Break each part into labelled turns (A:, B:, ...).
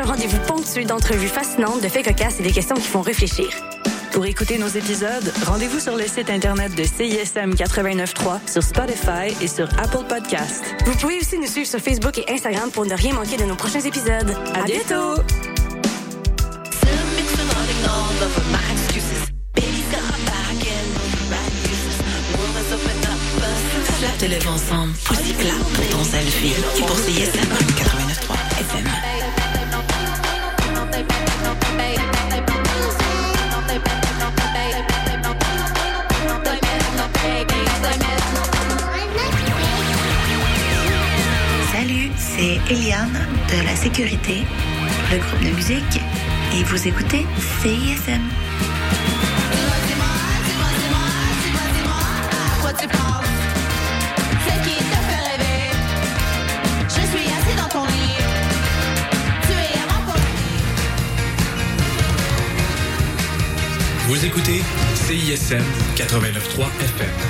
A: un rendez-vous ponctué d'entrevues fascinantes, de faits cocasses et des questions qui font réfléchir.
B: Pour écouter nos épisodes, rendez-vous sur le site internet de CISM 89.3, sur Spotify et sur Apple Podcast.
A: Vous pouvez aussi nous suivre sur Facebook et Instagram pour ne rien manquer de nos prochains épisodes.
B: À, bientôt!
C: te lève ensemble, pour ton selfie et pour CISM 89.3
D: c'est Eliane de la Sécurité, le groupe de musique, et vous écoutez CISM.
E: Vous écoutez CISM 89.3 FM.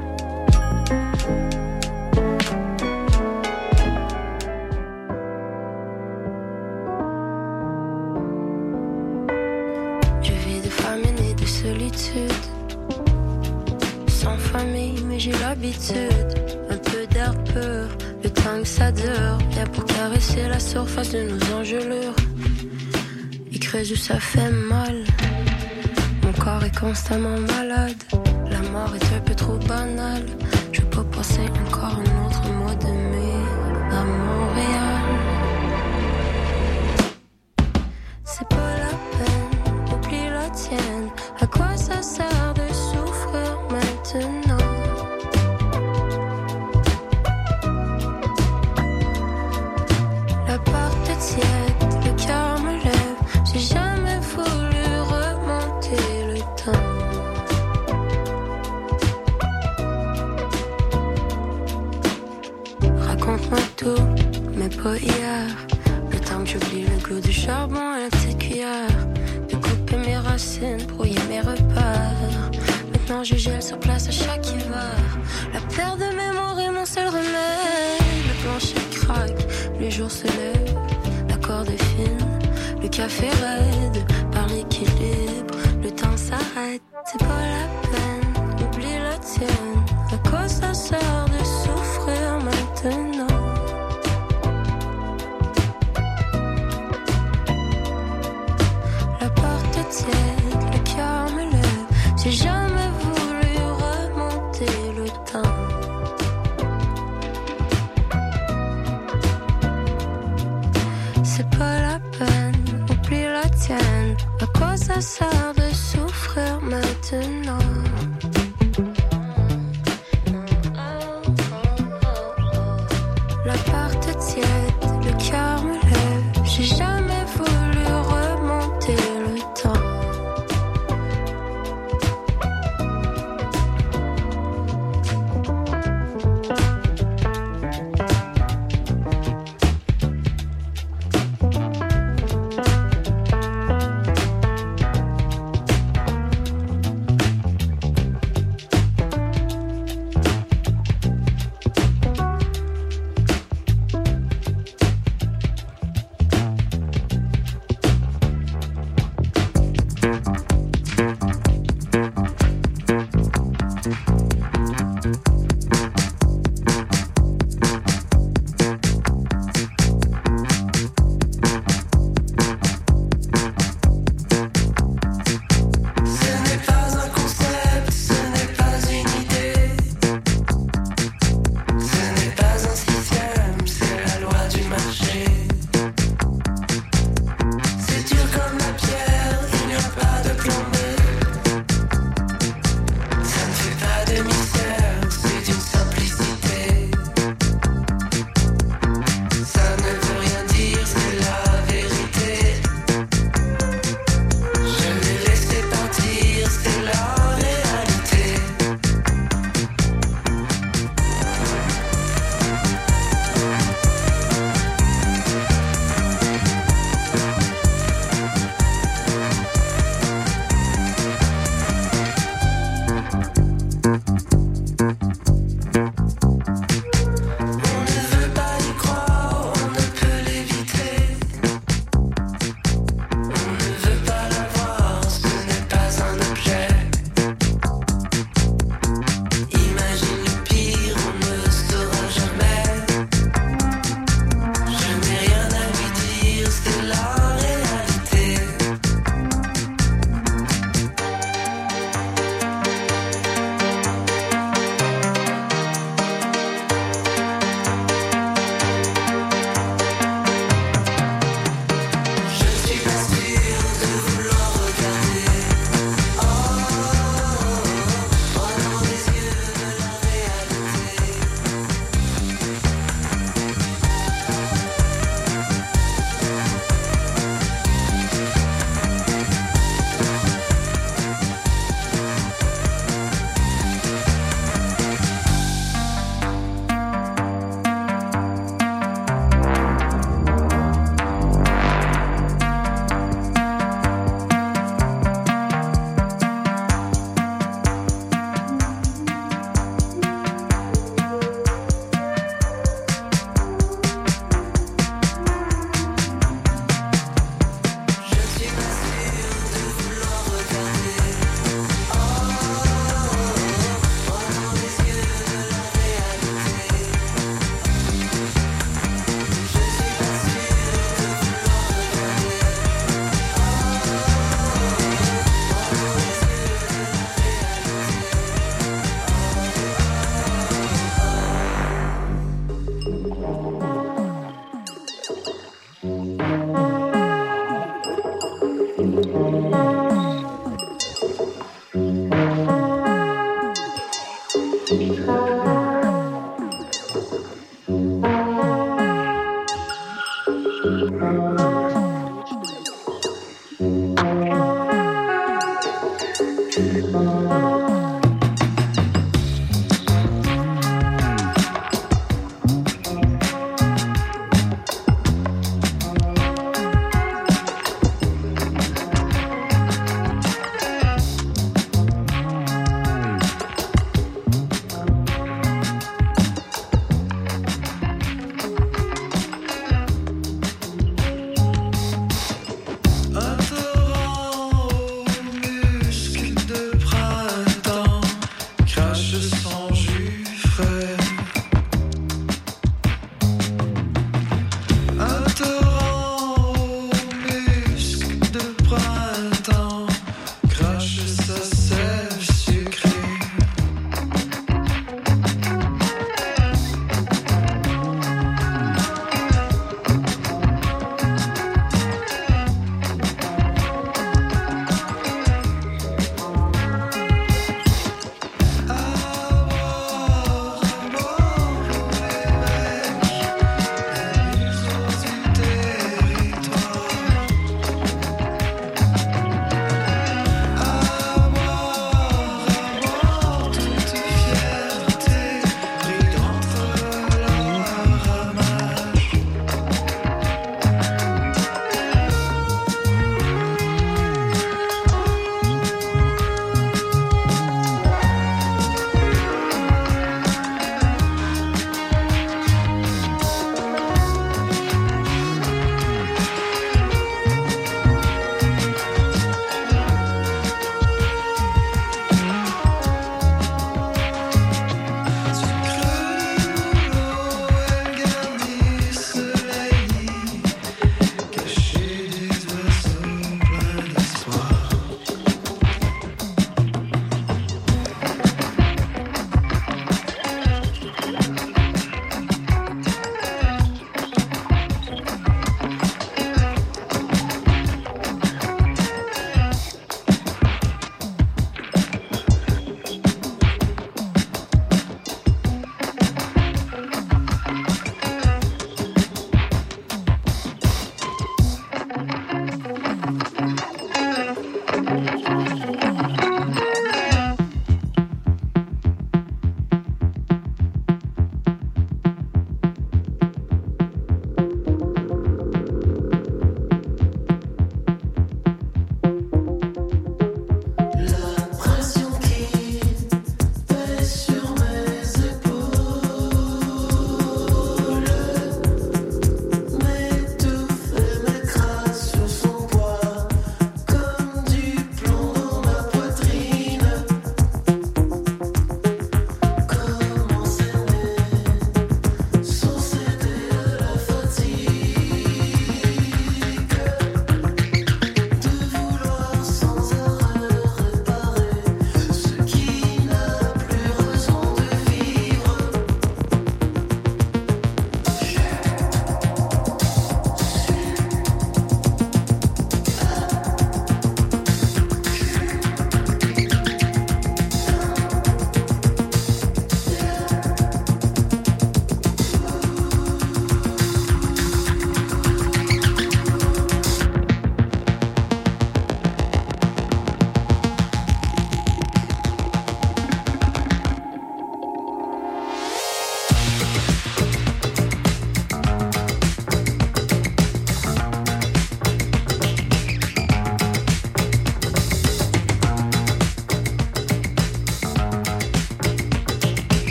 F: creuse où café raide. Par l'équilibre, le temps s'arrête. C'est pas la peine, oublie la tienne.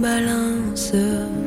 F: balance.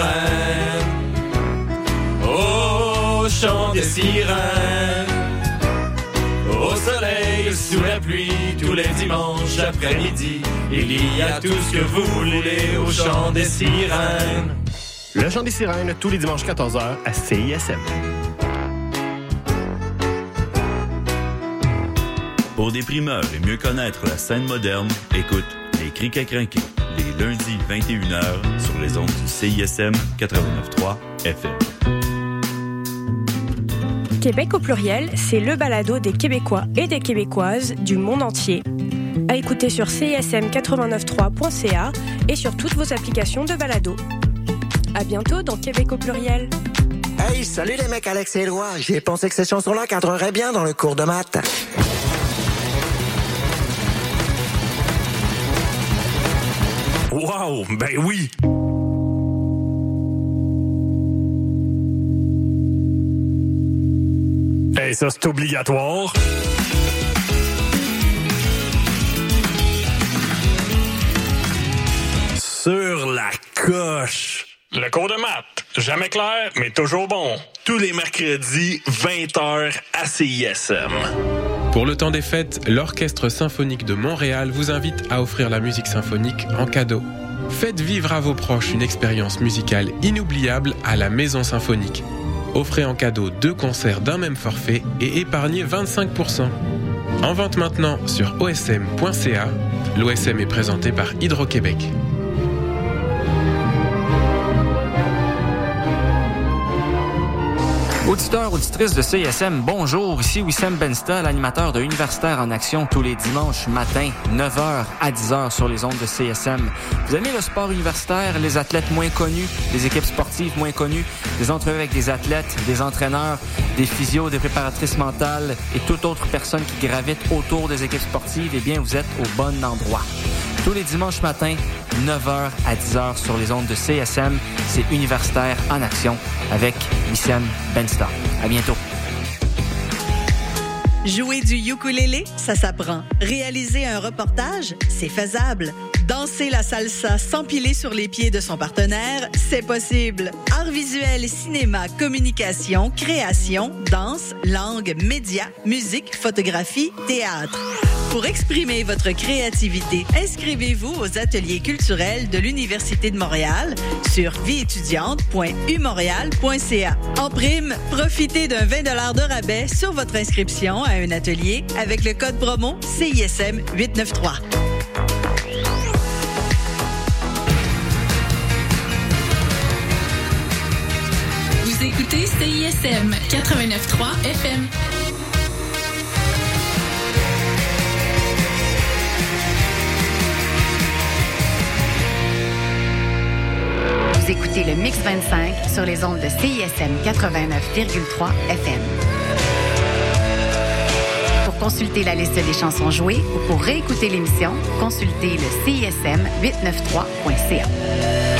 G: Sirènes, au chant des sirènes, au soleil, sous la pluie, tous les dimanches après-midi. Il y a tout ce que vous voulez au chant des sirènes.
H: Le chant des sirènes, tous les dimanches 14h à CISM.
I: Pour des primeurs et mieux connaître la scène moderne, écoute Les Criques à crinquer, les lundis 21h sur les ondes du CISM 89.3 FM.
J: Québec au pluriel, c'est le balado des Québécois et des Québécoises du monde entier. À écouter sur cism893.ca et sur toutes vos applications de balado. À bientôt dans Québec au pluriel.
K: Hey, salut les mecs Alex et Éloi. J'ai pensé que ces chansons-là cadreraient bien dans le cours de maths.
H: Wow, ben oui! Hey, ça, c'est obligatoire. Sur la coche. Le cours de maths. Jamais clair, mais toujours bon. Tous les mercredis, 20h à CISM.
L: Pour le temps des fêtes, l'Orchestre symphonique de Montréal vous invite à offrir la musique symphonique en cadeau. Faites vivre à vos proches une expérience musicale inoubliable à la Maison Symphonique. Offrez en cadeau deux concerts d'un même forfait et épargnez 25%. En vente maintenant sur osm.ca. L'OSM est présenté par Hydro-Québec.
M: Auditeurs, auditrices de CISM, bonjour. Ici Wissem Bensta, l'animateur de Universitaire en Action tous les dimanches matin, 9h à 10h sur les ondes de CSM. Vous aimez le sport universitaire, les athlètes moins connus, les équipes sportives moins connues, des entrevues avec des athlètes, des entraîneurs, des physios, des préparatrices mentales et toute autre personne qui gravite autour des équipes sportives, eh bien, vous êtes au bon endroit. Tous les dimanches matins, 9h à 10h sur les ondes de CSM, c'est Universitaire en Action avec Wissem Bensta. À bientôt.
N: Jouer du ukulélé, ça s'apprend. Réaliser un reportage, c'est faisable. Danser la salsa s'empiler sur les pieds de son partenaire, c'est possible. Art visuel, cinéma, communication, création, danse, langue, médias, musique, photographie, théâtre. Pour exprimer votre créativité, inscrivez-vous aux ateliers culturels de l'Université de Montréal sur vieétudiante.umontréal.ca. En prime, profitez d'un 20 de rabais sur votre inscription à un atelier avec le code promo CISM 893.
C: Vous écoutez CISM 89.3 FM.
O: Vous écoutez le Mix 25 sur les ondes de CISM 89,3 FM. Pour consulter la liste des chansons jouées ou pour réécouter l'émission, consultez le CISM 893.ca.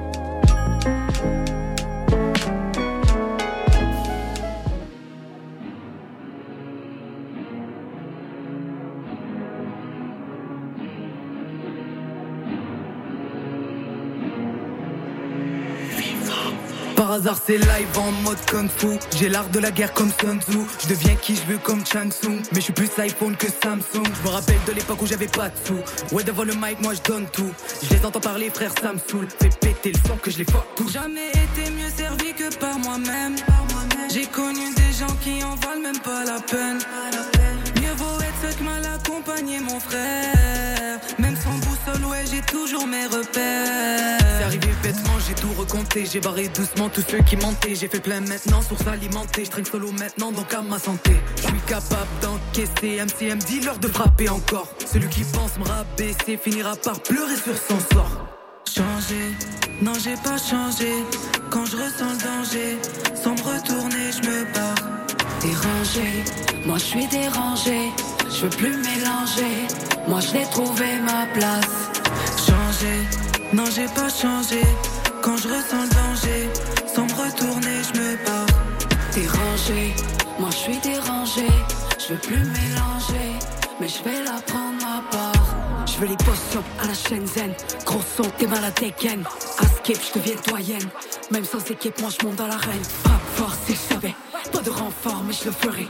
P: C'est live en mode kung fu. J'ai l'art de la guerre comme Sun Tzu. Je deviens qui je veux comme Chang Tsung. Mais je suis plus iPhone que Samsung. Je me rappelle de l'époque où j'avais pas de sous. Ouais devant le mic moi je donne tout. Je les entends parler frère ça me Fais péter le son que je les fuck tout.
Q: Jamais été mieux servi que par moi-même. J'ai connu des gens qui en valent même pas la peine. Mieux vaut être seul que mal accompagné, mon frère. Ouais, j'ai toujours mes repères.
P: C'est arrivé bêtement, j'ai tout recompté J'ai barré doucement tous ceux qui mentaient J'ai fait plein maintenant, source alimentée Je solo maintenant, donc à ma santé Je suis capable d'encaisser MCM dit l'heure de frapper encore Celui qui pense me rabaisser Finira par pleurer sur son sort
Q: Changer, non j'ai pas changé. Quand je ressens le danger, sans me retourner, je me barre.
R: Dérangé, moi je suis dérangé. Je veux plus mélanger. Moi je trouvé ma place.
Q: Changer, non j'ai pas changé. Quand je ressens le danger, sans me retourner, je me barre.
R: Dérangé, moi je suis dérangé. Je veux plus mélanger, mais je vais la prendre ma part.
S: Je veux les potions à la Shenzhen. Gros son, t'es malade again. À skip, je deviens doyenne. Même sans équipe, moi je monte dans l'arène. Frappe.
T: De renfort, mais je le ferai.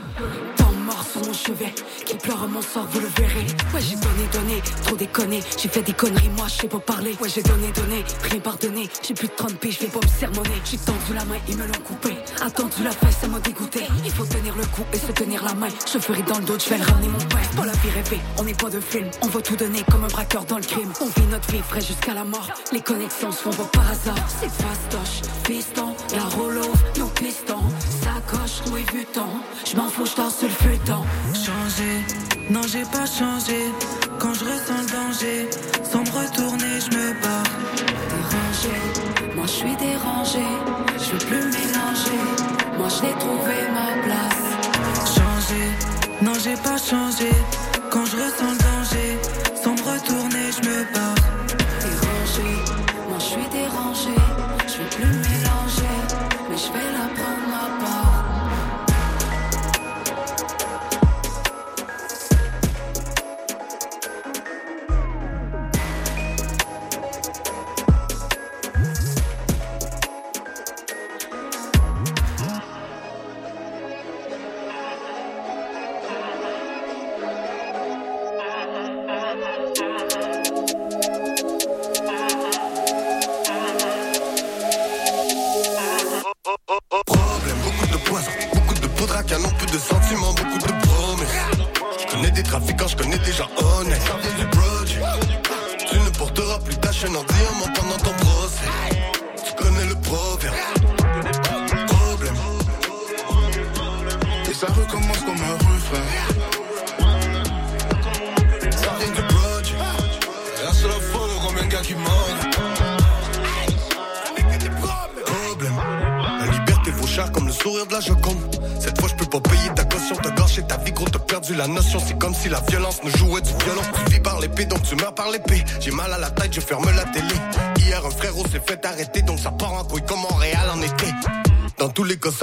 T: Tant mort sur mon chevet, qui pleure mon sort, vous le verrez. Ouais, j'ai donné, donné, trop déconné. J'ai fait des conneries, moi, je sais pas parler. Ouais, j'ai donné, donné, rien pardonné. J'ai plus de 30 pieds, je vais pas me sermonner. J'ai tendu la main, ils me l'ont coupé. Attendu la fesse, ça m'a dégoûté. Il faut tenir le coup et se tenir la main. Je ferai dans le dos, je vais le ramener mon père. Pas la vie rêvée, on n'est pas de film. On va tout donner comme un braqueur dans le crime. On vit notre vie frais jusqu'à la mort. Les connexions se font par hasard. C'est fastoche, fiston, la rollo, nos pistons. Sacoche, Louis Vuitton. Je m'en fous, je sur le feuilleton.
Q: Changer, non j'ai pas changé. Quand je ressens le danger, sans me retourner, je me barre.
T: Dérangé, moi je suis dérangé. Je veux plus mélanger. Moi je l'ai trouvé ma place.
Q: Changer, non j'ai pas changé. Quand je ressens le danger, sans me retourner, je me barre.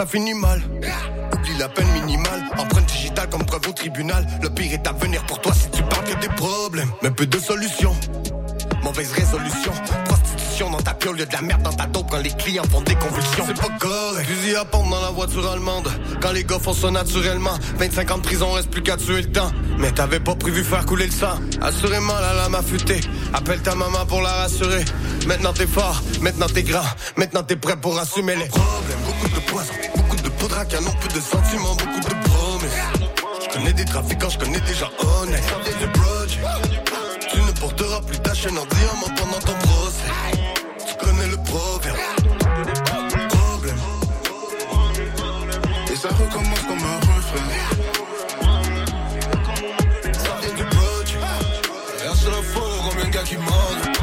U: Finit mal. Oublie la peine minimale. Empreinte digitale comme preuve au tribunal. Le pire est à venir pour toi si tu parles que des problèmes. Mais peu de solutions. Mauvaise résolution. Prostitution dans ta piole, y'a de la merde dans ta dope quand les clients font des convulsions. C'est pas correct. Fusil à pompe dans la voiture allemande. Quand les gars font ça naturellement. 25 ans de prison, reste plus qu'à tuer le temps. Mais t'avais pas prévu faire couler le sang. Assurément, la lame a futé. Appelle ta maman pour la rassurer. Maintenant t'es fort, maintenant t'es grand. Maintenant t'es prêt pour assumer les problèmes. Beaucoup de poison, poudre à canon, peu de sentiments, beaucoup de promesses. Je connais des trafiquants, je connais des gens honnêtes. Tu ne porteras plus ta chaîne en diamant pendant ton procès. Tu connais le proverbe. Problème.
V: Et ça recommence comme un refrain.
U: Ça du produit.
V: Là, c'est la combien de gars qui mentent.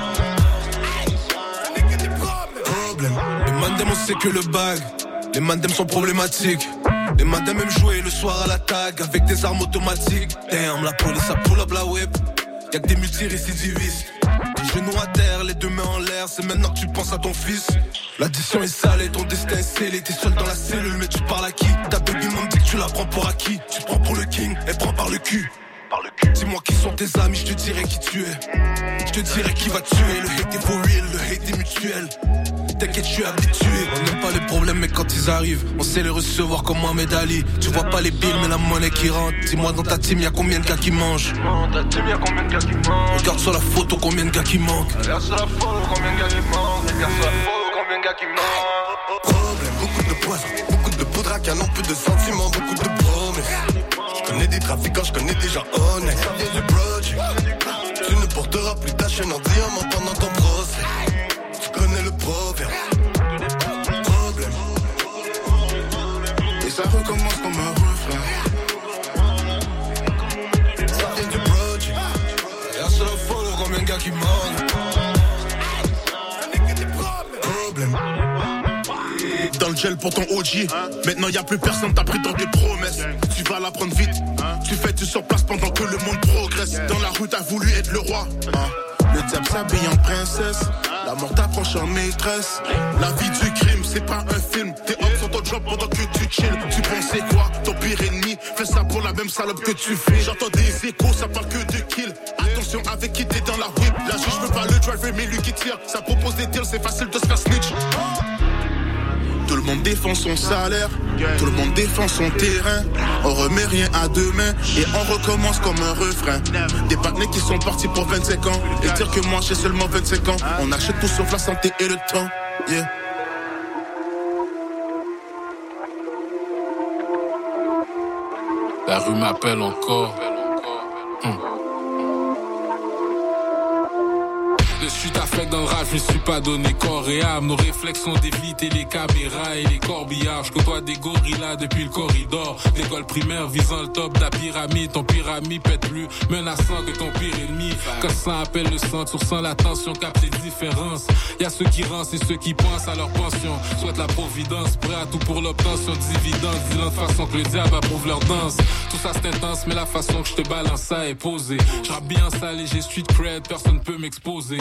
U: Problème.
V: On sait que le bag. Les mandem sont problématiques. Les mandem aiment jouer le soir à la tag avec des armes automatiques. Damn, la police a pull up la whip. Y'a que des multirécidivistes. Les genoux à terre, les deux mains en l'air, c'est maintenant que tu penses à ton fils. L'addition est sale et ton destin est scellé. T'es seul dans la cellule, mais tu parles à qui? Ta baby m'a dit que tu la prends pour acquis. Tu te prends pour le king, elle prend par le cul. Dis-moi qui sont tes amis, je te dirai qui tu es. Je te dirai qui va tuer. Le hate est for real, le hate est mutuel. T'inquiète, je suis habitué. On n'aime pas les problèmes, mais quand ils arrivent, on sait les recevoir comme Mohamed Ali. Tu vois pas les billes, mais la monnaie qui rentre. Dis-moi dans ta team, y'a combien de gars qui mangent?
U: Dans ta team, y'a combien de gars qui mangent?
V: Regarde sur la photo combien de gars qui manquent.
U: Regarde sur la photo combien de gars qui mangent. Regarde sur la photo combien de gars qui mangent. Problème, beaucoup de poison, beaucoup de poudre à canon, peu de sentiments, beaucoup de promesses. Je connais des trafiquants, je connais des gens honnêtes. Ça vient du produit. Tu ne porteras plus ta chaîne en diamant
V: comme un.
U: Ça vient du
V: gars qui mentent.
U: Problème.
W: Dans le gel pour ton OG. Maintenant y a plus personne t'a pris dans tes promesses. Tu vas la prendre vite. Tu fais du sur place pendant que le monde progresse. Dans la rue t'as voulu être le roi. Le diable s'habille en princesse. La mort t'approche en maîtresse. La vie du crime, c'est pas un film. T'es pendant que tu chill. Tu pensais quoi Ton pire ennemi? Fais ça pour la même salope que tu fais. J'entends des échos, ça parle que de kill. Attention avec qui t'es dans la whip. La juge veut pas le driver, mais lui qui tire. Ça propose des deals, c'est facile de se faire snitch. Tout le monde défend son salaire, tout le monde défend son terrain. On remet rien à demain et on recommence comme un refrain. Des partenaires qui sont partis pour 25 ans et dire que moi j'ai seulement 25 ans. On achète tout sauf la santé et le temps. Yeah.
R: La rue m'appelle encore. Hmm. De suite fait dans rage, je me suis pas donné corps et âme. Nos réflexes sont d'éviter les caméras et les corbillards. Je côtoie des gorillas depuis le corridor. L'école primaire visant le top de la pyramide. Ton pyramide pète plus menaçant que ton pire ennemi. Quand ça appelle le sang, tu ressens l'attention, capte les différences. Y a ceux qui rancent et ceux qui pensent à leur pension. Souhaite la providence, prêt à tout pour l'obtention de dividendes. Disant de façon que le diable approuve leur danse. Tout ça c'est intense, mais la façon que je te balance ça est posée. Je bien sale et j'ai suite cred, personne peut m'exposer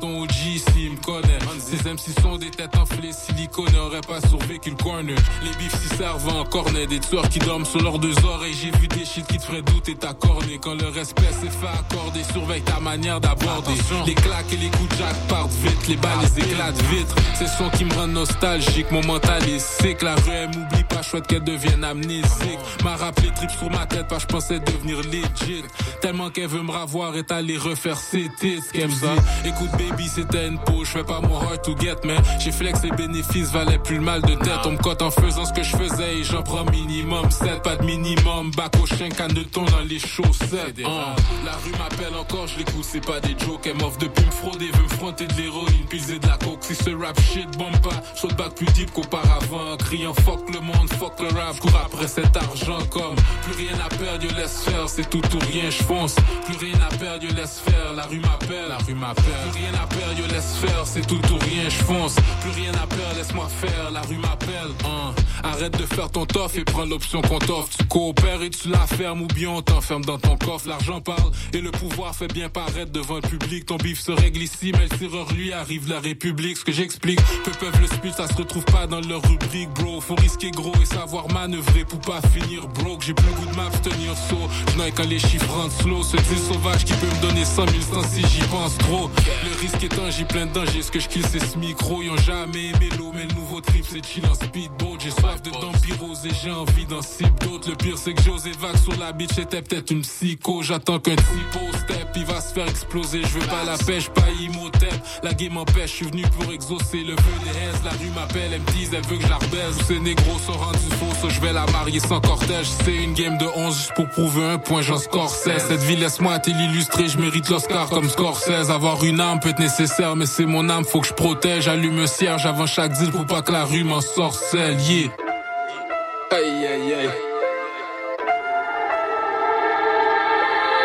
R: ton OG s'il me connaît. Ces M6 sont des têtes enflées, silicone n'aurait pas survécu le corner. Les bifs si servent en cornet, des tueurs qui dorment sur leurs deux oreilles. J'ai vu des shit qui te feraient douter ta cornée. Quand le respect s'est fait accorder, surveille ta manière d'aborder. Les claques et les coups de jack partent vite, les balles les éclatent vite. C'est son qui me rend nostalgique, mon mental est sec. La rue, elle m'oublie pas, chouette qu'elle devienne amnésique. M'a rappelé trip sur ma tête, pas je pensais devenir legit. Tellement qu'elle veut me ravoir et t'aller refaire ses titres, Écoute baby, c'était une peau, je fais pas mon hard to get, mais j'ai flex les bénéfices, valait plus le mal de tête. On me cote en faisant ce que je faisais et j'en prends minimum 7, pas de minimum. Bac au chien, thon dans les chaussettes. Ah, la rue m'appelle encore, je l'écoute, c'est pas des jokes. Elle m'offre depuis me frauder, veut me fronter de l'héroïne, puiser de la coke. Si ce rap shit bombe pas, saute back plus deep qu'auparavant. Criant fuck le monde, fuck le rap, cours après cet argent comme plus rien à perdre, je laisse faire, c'est tout ou rien, je fonce. Plus rien à perdre, je laisse faire, la rue m'appelle, la rue m'appelle. Plus rien à perdre, je laisse faire, c'est tout ou rien, je fonce. Plus rien à perdre, laisse-moi faire, la rue m'appelle. hein. Arrête de faire ton toff et prends l'option qu'on t'offre. Tu coopères et tu la fermes ou bien on t'enferme dans ton coffre. L'argent parle et le pouvoir fait bien paraître devant le public. Ton bif se règle ici, mais le tireur lui arrive la République. Ce que j'explique, peu peuvent le speed, ça se retrouve pas dans leur rubrique, bro. Faut risquer gros et savoir manœuvrer pour pas finir broke. J'ai plus le goût de m'abstenir saut. Je quand les chiffres rentrent slow. Ce petit sauvage qui peut me donner 100 000 sans si j'y pense trop. Risque étant, j'ai plein de dangers. Ce que je kill, c'est ce micro. Ils ont jamais aimé l'eau, mais le nouveau trip, c'est chill en speedboat. J'ai soif de dampirose et j'ai envie d'en cible d'autres. Le pire, c'est que José vague sur la bitch était peut-être une psycho. J'attends qu'un typo step, il va se faire exploser. Je veux pas la pêche, pas Imhotep. La game m'empêche, je suis venu pour exaucer le vœu des haises. La rue m'appelle, elle me dit, elle veut que je la rebaise. Ces négros sont rendus faux, je vais la marier sans cortège. C'est une game de 11 juste pour prouver un point, j'en score 16. Cette vie, laisse-moi te l'illustrer, je mérite l'Oscar comme score 16. Avoir une âme peut être nécessaire, mais c'est mon âme, faut que je protège. Allume un cierge avant chaque deal pour pas que la rue m'en sorcelle. Yeah. Aïe aïe aïe.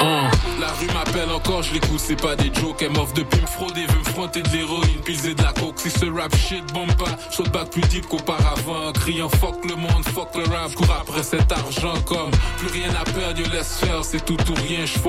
R: Hein. La rue m'appelle encore, je l'écoute, c'est pas des jokes. Elle m'offre depuis me frauder, veut me fronter de l'héroïne, piser de la coke. Si ce rap shit bombe pas, saute back plus deep qu'auparavant. Criant fuck le monde, fuck le rap, cours après cet argent comme plus rien à perdre, je laisse faire, c'est tout ou rien, je fonce.